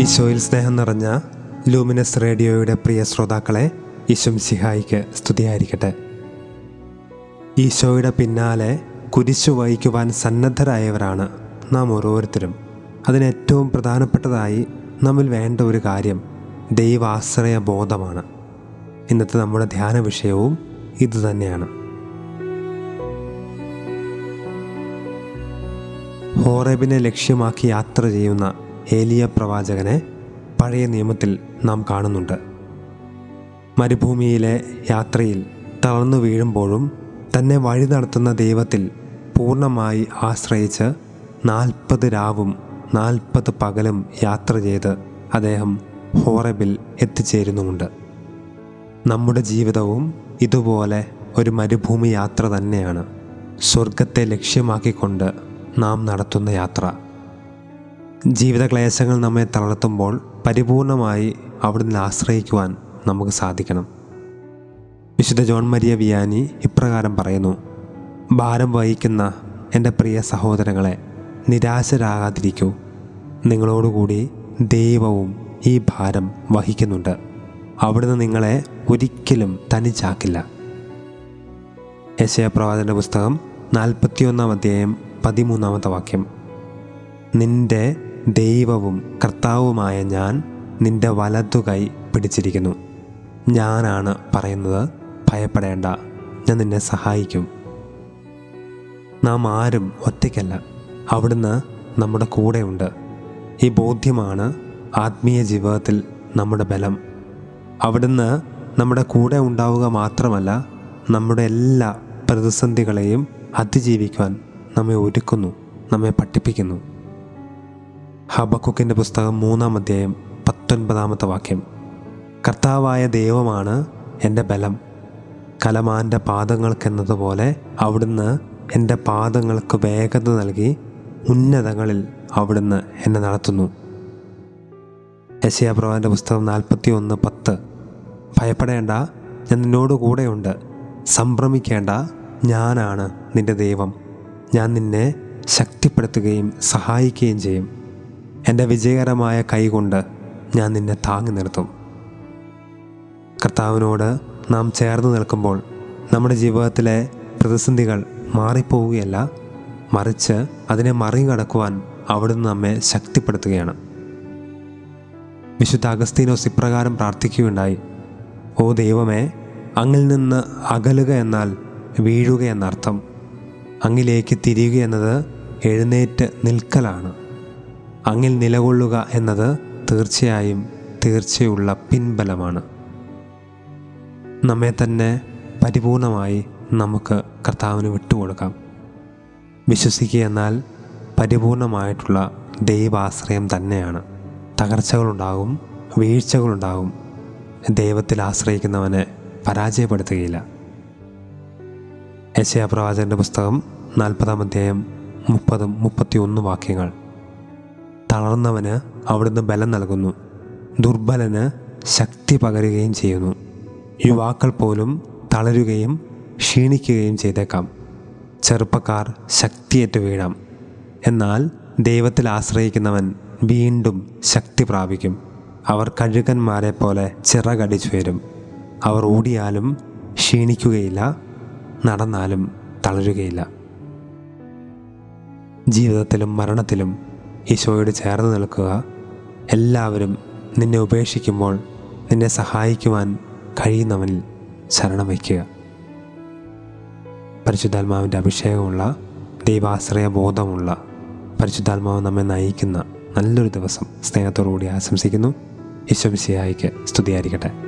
ഈശോയിൽ സ്നേഹം നിറഞ്ഞ ലൂമിനസ് റേഡിയോയുടെ പ്രിയ ശ്രോതാക്കളെ ഈശോ സിഹായിക്ക് സ്തുതിയായിരിക്കട്ടെ. ഈശോയുടെ പിന്നാലെ കുരിശു വഹിക്കുവാൻ സന്നദ്ധരായവരാണ് നാം ഓരോരുത്തരും. അതിന് ഏറ്റവും പ്രധാനപ്പെട്ടതായി നമ്മിൽ വേണ്ട ഒരു കാര്യം ദൈവാശ്രയ ബോധമാണ് ഇന്നത്തെ നമ്മുടെ ധ്യാന വിഷയവും ഇതുതന്നെയാണ് ഹോറബിനെ ലക്ഷ്യമാക്കി യാത്ര ചെയ്യുന്ന ഏലിയ പ്രവാചകനെ പഴയ നിയമത്തിൽ നാം കാണുന്നുണ്ട്. മരുഭൂമിയിലെ യാത്രയിൽ തളർന്നു വീഴുമ്പോഴും തന്നെ വഴി നടത്തുന്ന ദൈവത്തിൽ പൂർണമായി ആശ്രയിച്ച് നാൽപ്പത് രാവും നാൽപ്പത് പകലും യാത്ര ചെയ്ത് അദ്ദേഹം ഹോറബിൽ എത്തിച്ചേരുന്നുമുണ്ട്. നമ്മുടെ ജീവിതവും ഇതുപോലെ ഒരു മരുഭൂമി യാത്ര തന്നെയാണ്. സ്വർഗത്തെ ലക്ഷ്യമാക്കിക്കൊണ്ട് നാം നടത്തുന്ന യാത്ര. ജീവിത ക്ലേശങ്ങൾ നമ്മെ തളർത്തുമ്പോൾ പരിപൂർണമായി അവിടുന്ന് ആശ്രയിക്കുവാൻ നമുക്ക് സാധിക്കണം. വിശുദ്ധ ജോൺ മരിയ വിയാനി ഇപ്രകാരം പറയുന്നു ഭാരം വഹിക്കുന്ന എന്റെ പ്രിയ സഹോദരങ്ങളെ നിരാശരാകാതിരിക്കൂ. നിങ്ങളോടുകൂടി ദൈവവും ഈ ഭാരം വഹിക്കുന്നുണ്ട്. അവിടുന്ന് നിങ്ങളെ ഒരിക്കലും തനിച്ചാക്കില്ല. യശയ പ്രവാചന്റെ പുസ്തകം നാൽപ്പത്തിയൊന്നാം അധ്യായം പതിമൂന്നാമത്തെ വാക്യം നിന്റെ ദൈവവും കർത്താവുമായ ഞാൻ നിന്റെ വലതു കൈ പിടിച്ചിരിക്കുന്നു. ഞാനാണ് പറയുന്നത് ഭയപ്പെടേണ്ട. ഞാൻ നിന്നെ സഹായിക്കും. നാം ആരും ഒറ്റയ്ക്കല്ല. അവിടുന്ന് നമ്മുടെ കൂടെയുണ്ട്. ഈ ബോധ്യമാണ് ആത്മീയ ജീവിതത്തിൽ നമ്മുടെ ബലം. അവിടുന്ന് നമ്മുടെ കൂടെ ഉണ്ടാവുക മാത്രമല്ല നമ്മുടെ എല്ലാ പ്രതിസന്ധികളെയും അതിജീവിക്കുവാൻ നമ്മെ ഒരുക്കുന്നു നമ്മെ പഠിപ്പിക്കുന്നു. ഹബക്കുക്കിന്റെ പുസ്തകം മൂന്നാം അധ്യായം പത്തൊൻപതാമത്തെ വാക്യം. കർത്താവായ ദൈവമാണ് എന്റെ ബലം. കലമാന്റെ പാദങ്ങൾക്കെന്നതുപോലെ അവിടുന്ന് എന്റെ പാദങ്ങൾക്ക് വേഗത നൽകി ഉന്നതങ്ങളിൽ അവിടുന്ന് എന്നെ നടത്തുന്നു. യശയാപ്രവാന്റെ പുസ്തകം നാൽപ്പത്തി ഒന്ന് പത്ത്. ഭയപ്പെടേണ്ട ഞാൻ നിന്നോട് കൂടെയുണ്ട്. സംഭ്രമിക്കേണ്ട ഞാനാണ് നിന്റെ ദൈവം. ഞാൻ നിന്നെ ശക്തിപ്പെടുത്തുകയും സഹായിക്കുകയും ചെയ്യും. എന്റെ വിജയകരമായ കൈകൊണ്ട് ഞാൻ നിന്നെ താങ്ങി നിർത്തും. കർത്താവിനോട് നാം ചേർന്ന് നിൽക്കുമ്പോൾ നമ്മുടെ ജീവിതത്തിലെ പ്രതിസന്ധികൾ മാറിപ്പോവുകയല്ല മറിച്ച് അതിനെ മറികടക്കുവാൻ അവിടുന്ന് നമ്മെ ശക്തിപ്പെടുത്തുകയാണ്. വിശുദ്ധ അഗസ്തീനോസ് ഇപ്രകാരം പ്രാർത്ഥിക്കുകയുണ്ടായി ഓ ദൈവമേ അങ്ങിൽ നിന്ന് അകലുക എന്നാൽ വീഴുക എന്നർത്ഥം. അങ്ങിലേക്ക് തിരിയുക എന്നത് എഴുന്നേറ്റ് നിൽക്കലാണ്. അങ്ങിൽ നിലകൊള്ളുക എന്നത് തീർച്ചയായും തീർച്ചയുള്ള പിൻബലമാണ്. നമ്മെ തന്നെ പരിപൂർണമായി നമുക്ക് കർത്താവിന് വിട്ടുകൊടുക്കാം. വിശ്വസിക്കുക എന്നാൽ പരിപൂർണമായിട്ടുള്ള ദൈവാശ്രയം തന്നെയാണ്. തകർച്ചകളുണ്ടാകും വീഴ്ചകളുണ്ടാകും. ദൈവത്തിൽ ആശ്രയിക്കുന്നവനെ പരാജയപ്പെടുത്തുകയില്ല. യശയാപ്രവാചകന്റെ പുസ്തകം നാൽപ്പതാം അധ്യായം മുപ്പതും മുപ്പത്തിയൊന്ന് വാക്യങ്ങൾ. തളർന്നവന് അവിടുന്ന് ബലം നൽകുന്നു. ദുർബലന് ശക്തി പകരുകയും ചെയ്യുന്നു. യുവാക്കൾ പോലും തളരുകയും ക്ഷീണിക്കുകയും ചെയ്തേക്കാം. ചെറുപ്പക്കാർ ശക്തിയേറ്റ് വീഴാം. എന്നാൽ ദൈവത്തിൽ ആശ്രയിക്കുന്നവൻ വീണ്ടും ശക്തി പ്രാപിക്കും. അവർ കഴുകന്മാരെ പോലെ ചിറകടിച്ചു വരും. അവർ ഓടിയാലും ക്ഷീണിക്കുകയില്ല നടന്നാലും തളരുകയില്ല. ജീവിതത്തിലും മരണത്തിലും ഈശോയോട് ചേർന്ന് നിൽക്കുക. എല്ലാവരും നിന്നെ ഉപേക്ഷിക്കുമ്പോൾ നിന്നെ സഹായിക്കുവാൻ കഴിയുന്നവനിൽ ശരണം വയ്ക്കുക. പരിശുദ്ധാത്മാവിന്റെ അഭിഷേകമുള്ള ദൈവാശ്രയ ബോധമുള്ള പരിശുദ്ധാത്മാവ് നമ്മെ നയിക്കുന്ന നല്ലൊരു ദിവസം സ്നേഹത്തോടുകൂടി ആശംസിക്കുന്നു. ഈശ്വംസിയായിക്ക് സ്തുതിയായിരിക്കട്ടെ.